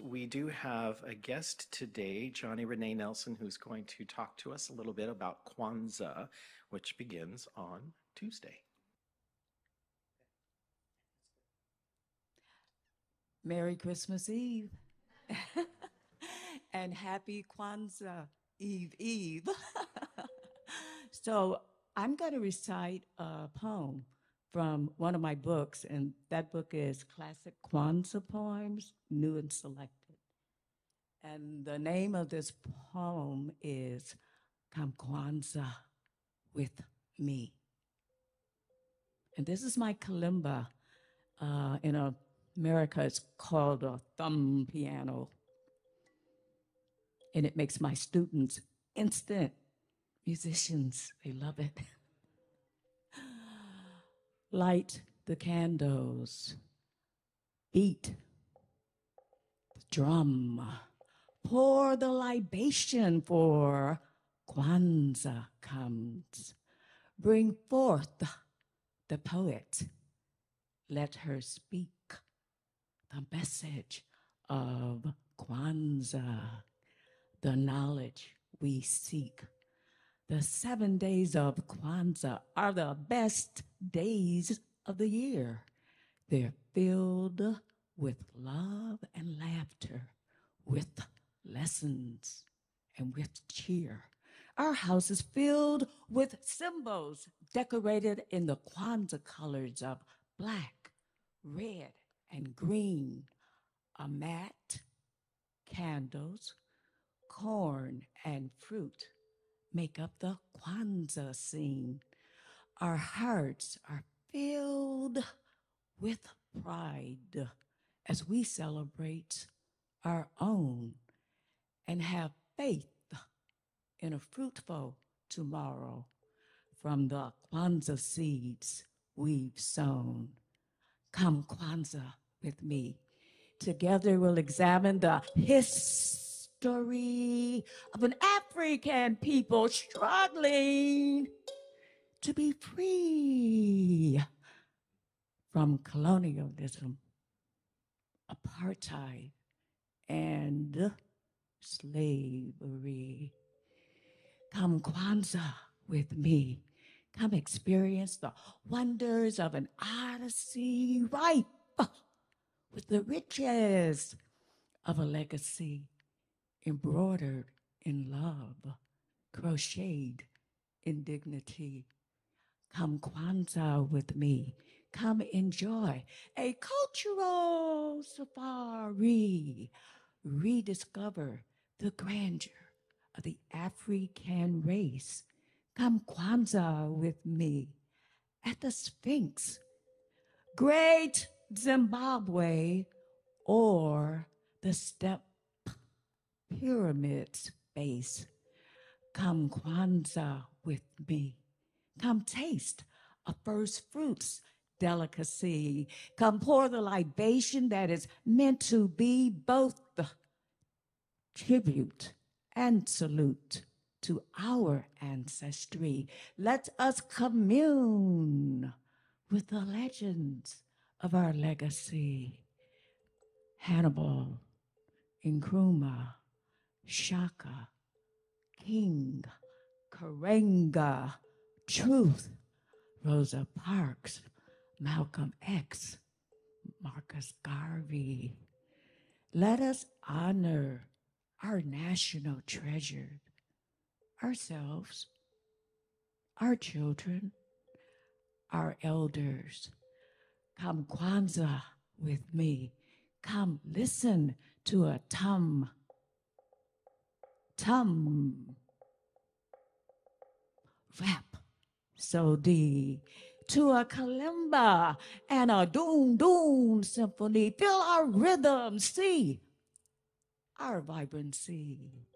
We do have a guest today, JohnnieRenee Nelson, who's going to talk to us a little bit about Kwanzaa, which begins on Tuesday. Merry Christmas Eve and happy Kwanzaa Eve Eve. so I'm going to recite a poem from one of my books, and that book is Classic Kwanzaa Poems, New and Selected. And the name of this poem is Come Kwanzaa with Me. And this is my kalimba uh, in America it's called a thumb piano. And it makes my students instant musicians. They love it. Light the candles, beat the drum, pour the libation for Kwanzaa comes. Bring forth the poet, let her speak the message of Kwanzaa, the knowledge we seek. The seven days of Kwanzaa are the best days of the year. They're filled with love and laughter, with lessons and with cheer. Our house is filled with symbols decorated in the Kwanzaa colors of black, red, and green, a mat, candles, corn, and fruit make up the Kwanzaa scene. Our hearts are filled with pride as we celebrate our own and have faith in a fruitful tomorrow from the Kwanzaa seeds we've sown. Come, Kwanzaa, with me. Together, we'll examine the history of an African people struggling to be free from colonialism, apartheid, and slavery. Come, Kwanzaa, with me. Come experience the wonders of an odyssey ripe with the riches of a legacy embroidered in love, crocheted in dignity. Come Kwanzaa with me. Come enjoy a cultural safari. Rediscover the grandeur of the African race. Come Kwanzaa with me at the Sphinx. Great Zimbabwe or the step pyramid base. Come Kwanzaa with me. Come taste a first fruits delicacy. Come pour the libation that is meant to be both the tribute and salute to our ancestry. Let us commune with the legends of our legacy. Hannibal, Nkrumah, Shaka, King, Karenga, Truth, Rosa Parks, Malcolm X, Marcus Garvey. Let us honor our national treasure, ourselves, our children, our elders, Come Kwanzaa with me. Come listen to a tum. Tum. Rap. So the to a kalimba and a doom doom symphony. Feel our rhythm. See our vibrancy.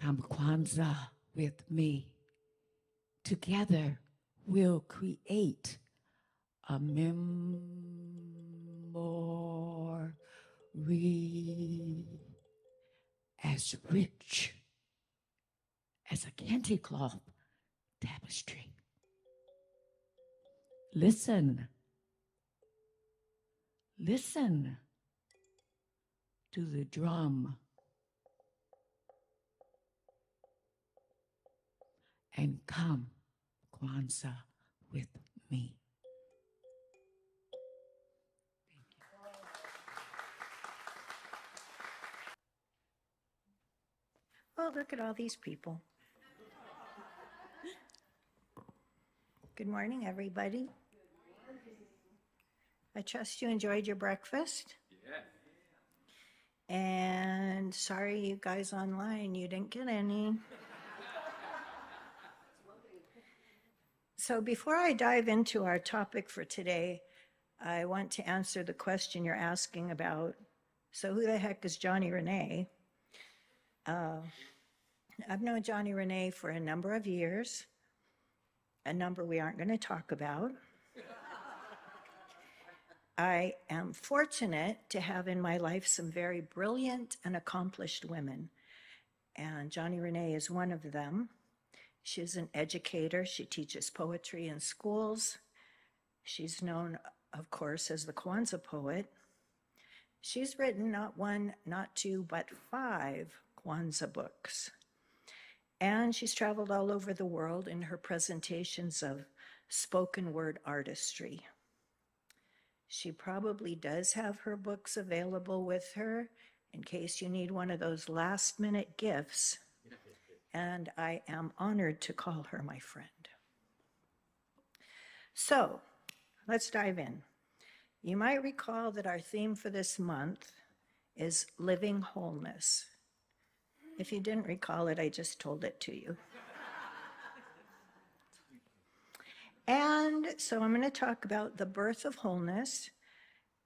Come Kwanzaa with me. Together we'll create a memory as rich as a kente cloth tapestry. Listen. Listen to the drum and come, Kwanzaa, with Oh, look at all these people. Good morning, everybody. I trust you enjoyed your breakfast. Yeah. And sorry, you guys online, you didn't get any. So before I dive into our topic for today, I want to answer the question you're asking about. So who the heck is JohnnieRenee? Uh, I've known JohnnieRenee for a number of years, a number we aren't going to talk about. I am fortunate to have in my life some very brilliant and accomplished women, and JohnnieRenee is one of them. She's an educator. She teaches poetry in schools. She's known, of course, as the Kwanzaa poet. She's written not one, not two, but five Kwanzaa books. And she's traveled all over the world in her presentations of spoken word artistry. She probably does have her books available with her in case you need one of those last minute gifts. And I am honored to call her my friend. So let's dive in. You might recall that our theme for this month is living wholeness. If you didn't recall it, I just told it to you. And so I'm going to talk about the birth of wholeness.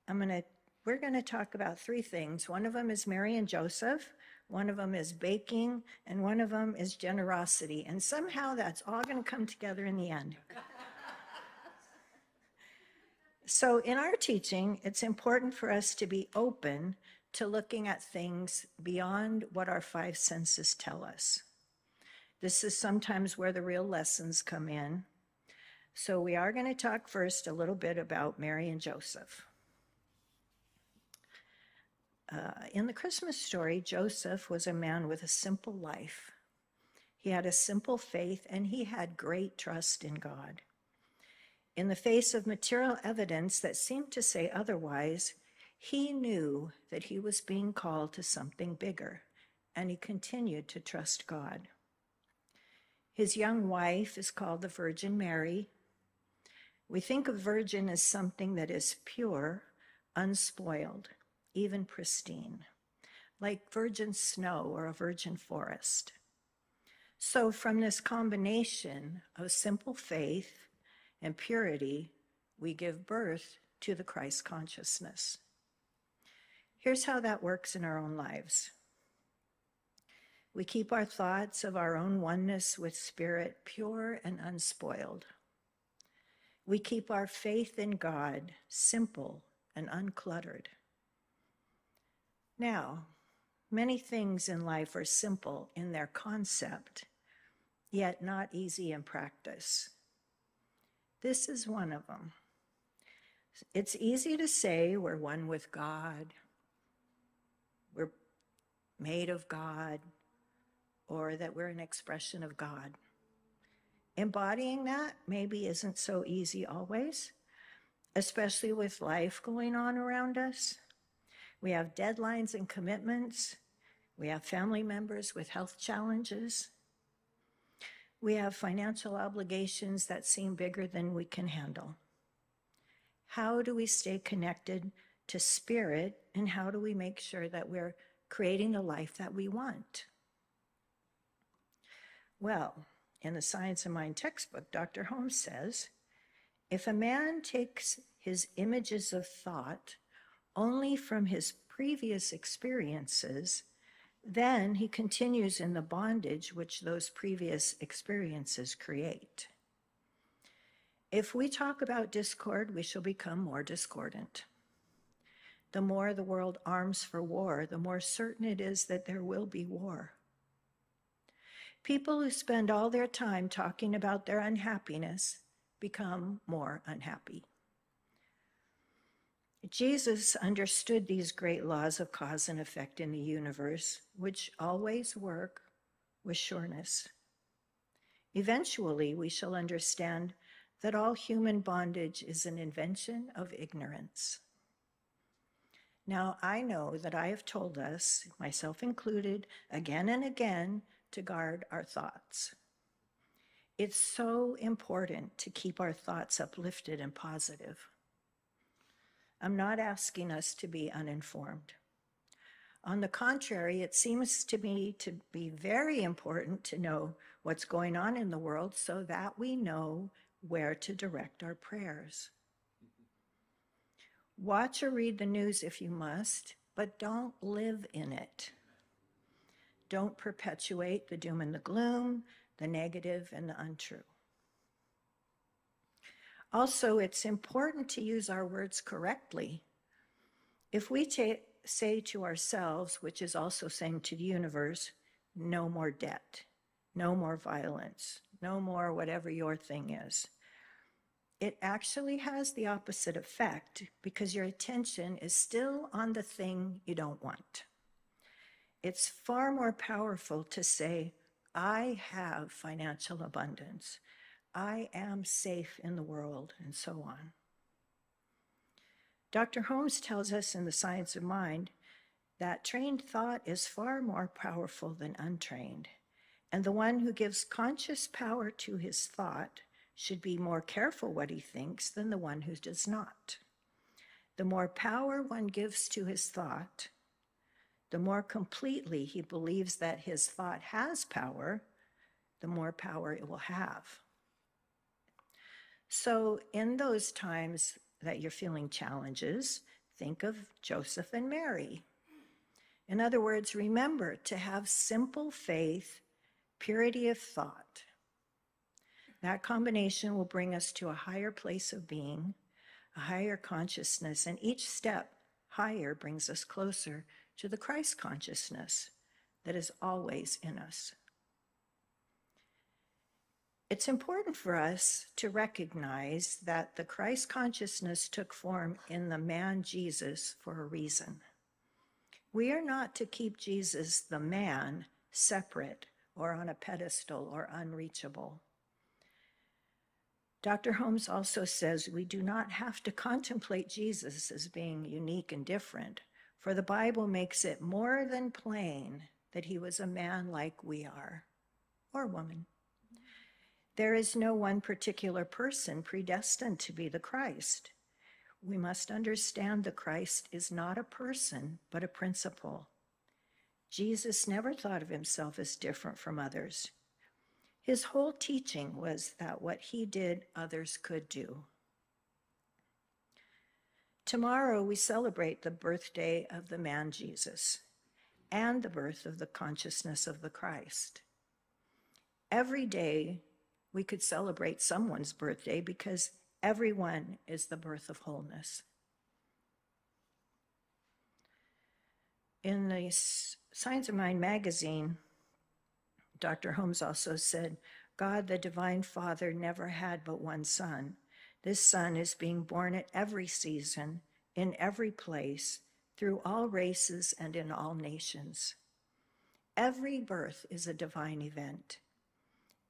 I'm going to we're going to talk about three things. One of them is Mary and Joseph, one of them is baking, and one of them is generosity. And somehow that's all going to come together in the end. so in our teaching, it's important for us to be open to looking at things beyond what our five senses tell us. This is sometimes where the real lessons come in. So, we are going to talk first a little bit about Mary and Joseph. Uh, in the Christmas story, Joseph was a man with a simple life. He had a simple faith and he had great trust in God. In the face of material evidence that seemed to say otherwise, he knew that he was being called to something bigger, and he continued to trust God. His young wife is called the Virgin Mary. We think of virgin as something that is pure, unspoiled, even pristine, like virgin snow or a virgin forest. So, from this combination of simple faith and purity, we give birth to the Christ consciousness. Here's how that works in our own lives we keep our thoughts of our own oneness with Spirit pure and unspoiled. We keep our faith in God simple and uncluttered. Now, many things in life are simple in their concept, yet not easy in practice. This is one of them. It's easy to say we're one with God, made of God, or that we're an expression of God. Embodying that maybe isn't so easy always, especially with life going on around us. We have deadlines and commitments. We have family members with health challenges. We have financial obligations that seem bigger than we can handle. How do we stay connected to spirit and how do we make sure that we're creating the life that we want? Well, in the Science of Mind textbook, Dr. Holmes says if a man takes his images of thought only from his previous experiences, then he continues in the bondage which those previous experiences create. If we talk about discord, we shall become more discordant. The more the world arms for war, the more certain it is that there will be war. People who spend all their time talking about their unhappiness become more unhappy. Jesus understood these great laws of cause and effect in the universe, which always work with sureness. Eventually, we shall understand that all human bondage is an invention of ignorance. Now, I know that I have told us, myself included, again and again, to guard our thoughts. It's so important to keep our thoughts uplifted and positive. I'm not asking us to be uninformed. On the contrary, it seems to me to be very important to know what's going on in the world so that we know where to direct our prayers. Watch or read the news if you must, but don't live in it. Don't perpetuate the doom and the gloom, the negative and the untrue. Also, it's important to use our words correctly. If we say to ourselves, which is also saying to the universe, no more debt, no more violence, no more whatever your thing is, it actually has the opposite effect because your attention is still on the thing you don't want. It's far more powerful to say, I have financial abundance. I am safe in the world, and so on. Dr. Holmes tells us in The Science of Mind that trained thought is far more powerful than untrained, and the one who gives conscious power to his thought should be more careful what he thinks than the one who does not. The more power one gives to his thought, the more completely he believes that his thought has power, the more power it will have. So, in those times that you're feeling challenges, think of Joseph and Mary. In other words, remember to have simple faith, purity of thought. That combination will bring us to a higher place of being, a higher consciousness, and each step higher brings us closer to the Christ consciousness that is always in us. It's important for us to recognize that the Christ consciousness took form in the man Jesus for a reason. We are not to keep Jesus, the man, separate or on a pedestal or unreachable. Dr. Holmes also says we do not have to contemplate Jesus as being unique and different, for the Bible makes it more than plain that he was a man like we are, or woman. There is no one particular person predestined to be the Christ. We must understand the Christ is not a person, but a principle. Jesus never thought of himself as different from others. His whole teaching was that what he did, others could do. Tomorrow, we celebrate the birthday of the man Jesus and the birth of the consciousness of the Christ. Every day, we could celebrate someone's birthday because everyone is the birth of wholeness. In the Science of Mind magazine, Dr. Holmes also said, God, the Divine Father, never had but one Son. This Son is being born at every season, in every place, through all races and in all nations. Every birth is a divine event.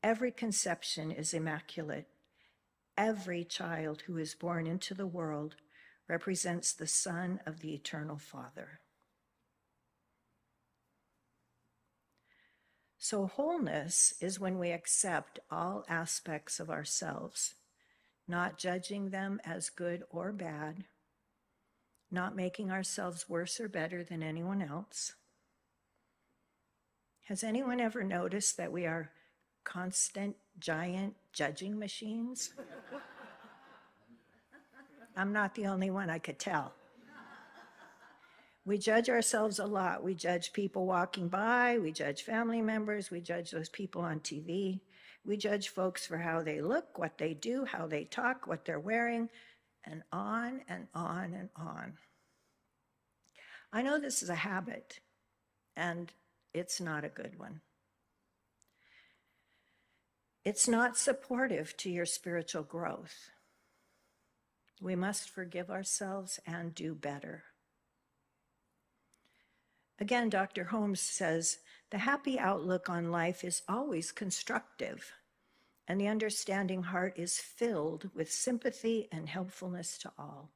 Every conception is immaculate. Every child who is born into the world represents the Son of the Eternal Father. So, wholeness is when we accept all aspects of ourselves, not judging them as good or bad, not making ourselves worse or better than anyone else. Has anyone ever noticed that we are constant, giant judging machines? I'm not the only one, I could tell. We judge ourselves a lot. We judge people walking by, we judge family members, we judge those people on TV. We judge folks for how they look, what they do, how they talk, what they're wearing, and on and on and on. I know this is a habit, and it's not a good one. It's not supportive to your spiritual growth. We must forgive ourselves and do better. Again, Dr. Holmes says the happy outlook on life is always constructive, and the understanding heart is filled with sympathy and helpfulness to all.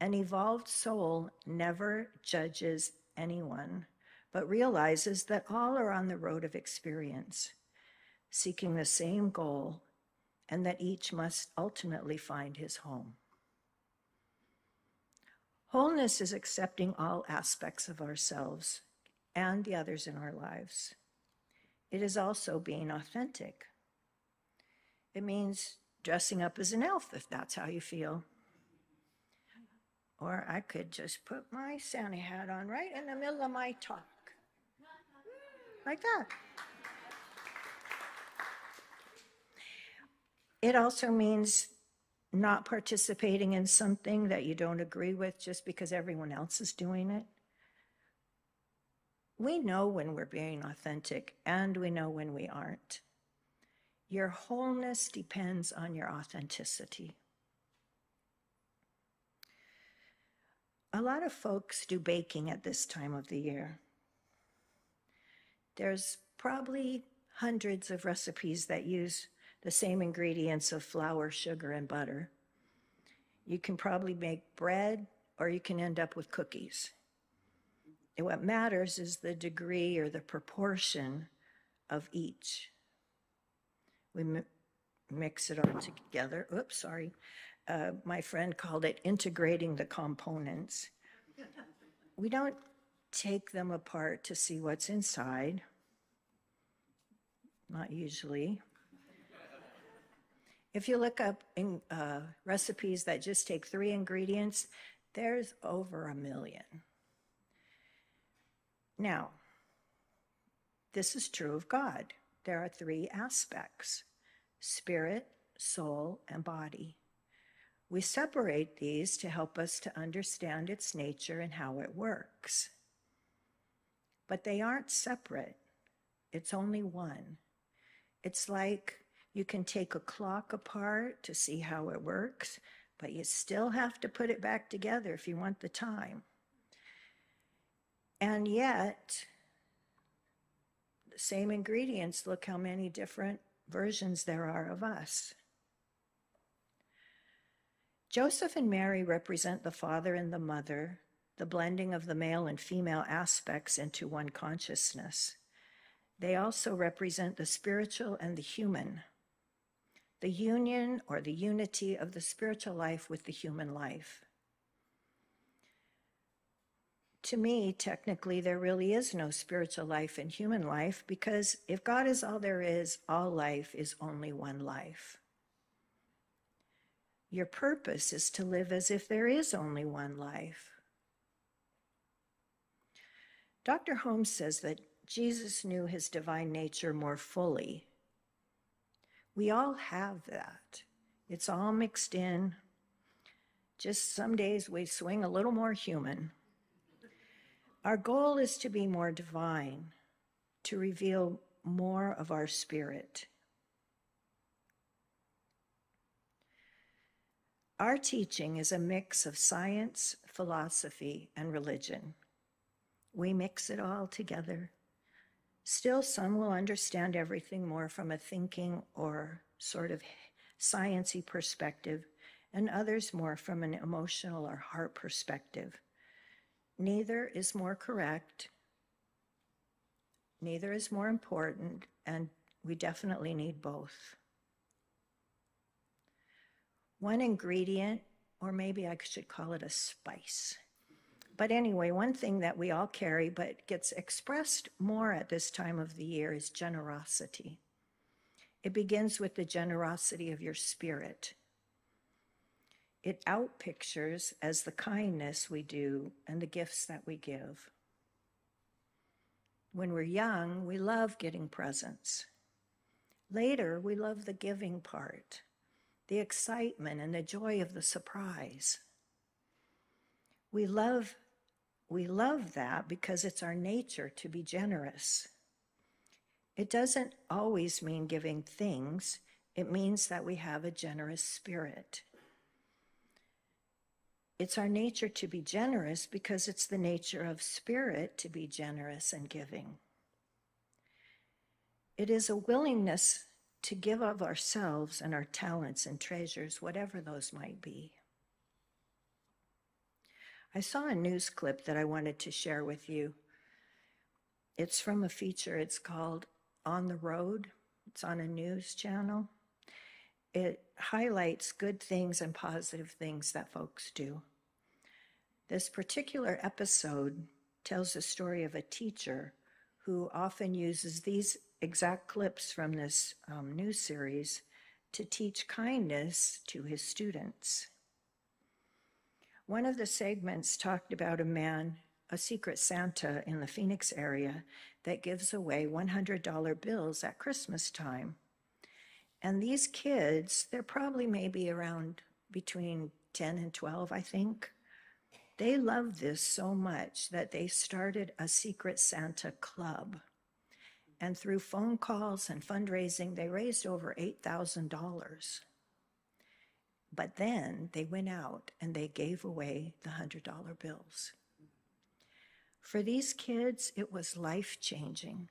An evolved soul never judges anyone, but realizes that all are on the road of experience, seeking the same goal, and that each must ultimately find his home. Wholeness is accepting all aspects of ourselves and the others in our lives. It is also being authentic. It means dressing up as an elf if that's how you feel. Or I could just put my Santa hat on right in the middle of my talk. Like that. It also means not participating in something that you don't agree with just because everyone else is doing it. We know when we're being authentic and we know when we aren't. Your wholeness depends on your authenticity. A lot of folks do baking at this time of the year. There's probably hundreds of recipes that use the same ingredients of flour, sugar, and butter. You can probably make bread or you can end up with cookies. And what matters is the degree or the proportion of each. We mi- mix it all together. Oops, sorry. Uh, my friend called it integrating the components. We don't take them apart to see what's inside. Not usually. If you look up in, uh, recipes that just take three ingredients, there's over a million. Now, this is true of God. There are three aspects spirit, soul, and body. We separate these to help us to understand its nature and how it works. But they aren't separate, it's only one. It's like you can take a clock apart to see how it works, but you still have to put it back together if you want the time. And yet, the same ingredients, look how many different versions there are of us. Joseph and Mary represent the father and the mother, the blending of the male and female aspects into one consciousness. They also represent the spiritual and the human, the union or the unity of the spiritual life with the human life. To me, technically, there really is no spiritual life and human life because if God is all there is, all life is only one life. Your purpose is to live as if there is only one life. Dr. Holmes says that Jesus knew his divine nature more fully. We all have that. It's all mixed in. Just some days we swing a little more human. Our goal is to be more divine, to reveal more of our spirit. Our teaching is a mix of science, philosophy, and religion. We mix it all together. Still, some will understand everything more from a thinking or sort of sciency perspective, and others more from an emotional or heart perspective. Neither is more correct, neither is more important, and we definitely need both one ingredient, or maybe I should call it a spice. But anyway, one thing that we all carry but gets expressed more at this time of the year is generosity. It begins with the generosity of your spirit. It outpictures as the kindness we do and the gifts that we give. When we're young, we love getting presents. Later, we love the giving part the excitement and the joy of the surprise. We love, we love that because it's our nature to be generous. It doesn't always mean giving things, it means that we have a generous spirit. It's our nature to be generous because it's the nature of spirit to be generous and giving. It is a willingness to give of ourselves and our talents and treasures, whatever those might be. I saw a news clip that I wanted to share with you. It's from a feature, it's called On the Road, it's on a news channel. It highlights good things and positive things that folks do. This particular episode tells the story of a teacher who often uses these exact clips from this um, news series to teach kindness to his students. One of the segments talked about a man, a secret Santa in the Phoenix area, that gives away $100 bills at Christmas time. And these kids, they're probably maybe around between 10 and 12, I think. They love this so much that they started a secret Santa club. And through phone calls and fundraising, they raised over $8,000. But then they went out and they gave away the $100 bills. For these kids, it was life changing.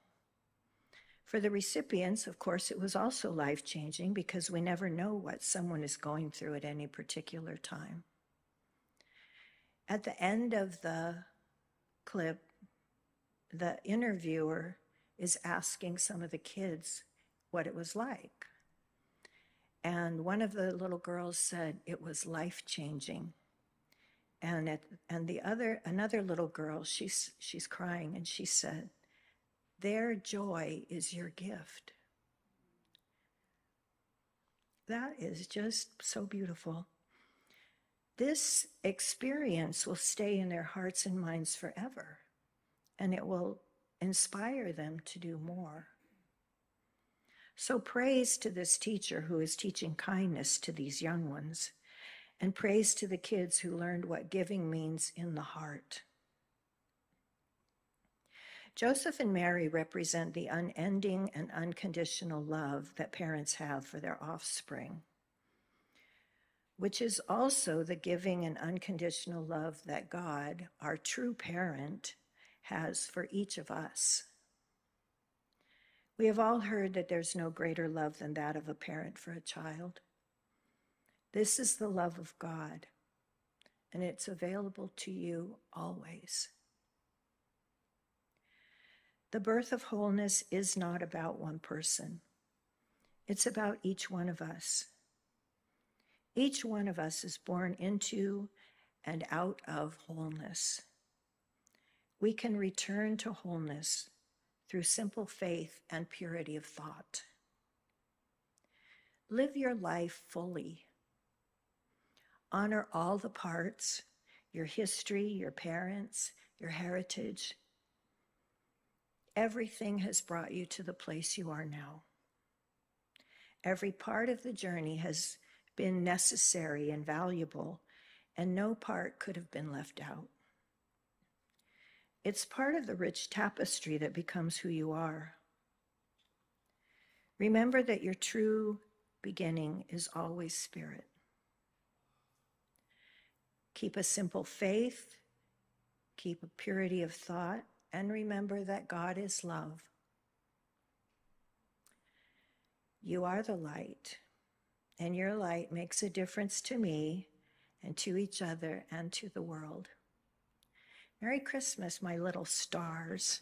For the recipients, of course, it was also life changing because we never know what someone is going through at any particular time. At the end of the clip, the interviewer is asking some of the kids what it was like. And one of the little girls said it was life changing. And at, and the other another little girl she's she's crying and she said their joy is your gift. That is just so beautiful. This experience will stay in their hearts and minds forever, and it will inspire them to do more. So, praise to this teacher who is teaching kindness to these young ones, and praise to the kids who learned what giving means in the heart. Joseph and Mary represent the unending and unconditional love that parents have for their offspring, which is also the giving and unconditional love that God, our true parent, has for each of us. We have all heard that there's no greater love than that of a parent for a child. This is the love of God, and it's available to you always. The birth of wholeness is not about one person, it's about each one of us. Each one of us is born into and out of wholeness. We can return to wholeness through simple faith and purity of thought. Live your life fully. Honor all the parts your history, your parents, your heritage. Everything has brought you to the place you are now. Every part of the journey has been necessary and valuable, and no part could have been left out. It's part of the rich tapestry that becomes who you are. Remember that your true beginning is always spirit. Keep a simple faith, keep a purity of thought, and remember that God is love. You are the light, and your light makes a difference to me and to each other and to the world. Merry Christmas, my little stars.